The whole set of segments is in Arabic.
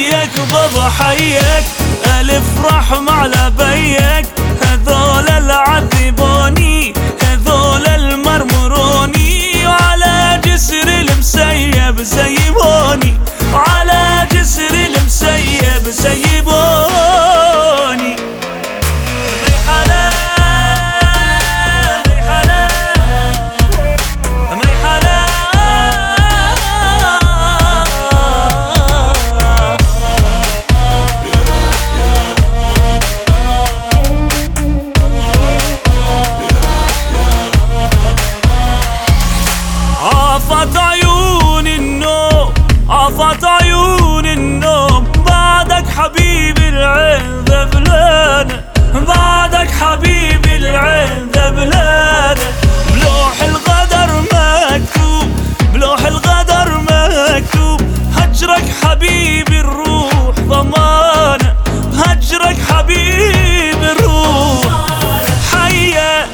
بيك بضحيك ألف رحمة على بيك. هذول العذبوني عافت عيون النوم عافت عيون النوم. بعدك حبيبي العين ذبلانة بعدك حبيبي العين ذبلانة بلوح الغدر مكتوب بلوح الغدر مكتوب. هجرك حبيبي الروح ضمانة هجرك حبيبي الروح. حياك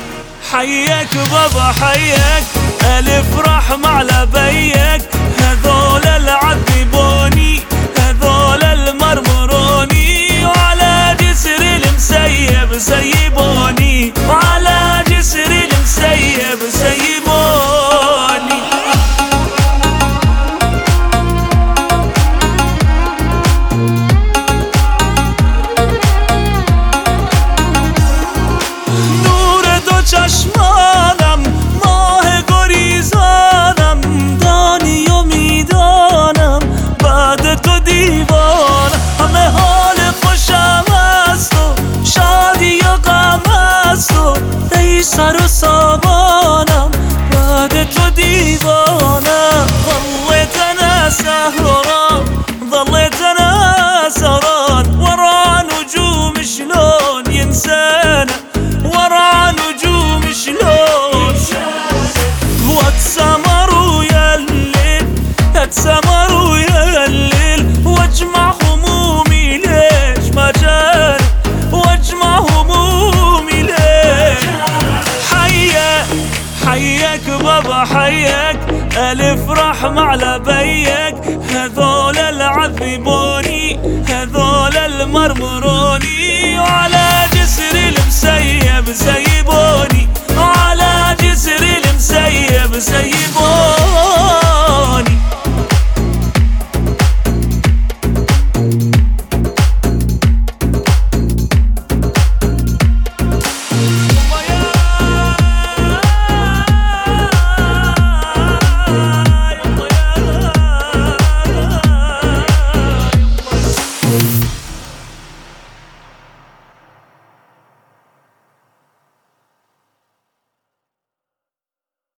حياك بابا حياك ألف رحمة على بيك. هذول العذبوني هذول المرمروني. وعلى جسر المسيب سيبوني. وعلى جسر المسيب سيبوني. نور دو چشمانم بابا حيك ألف رحمة على بيك. هذول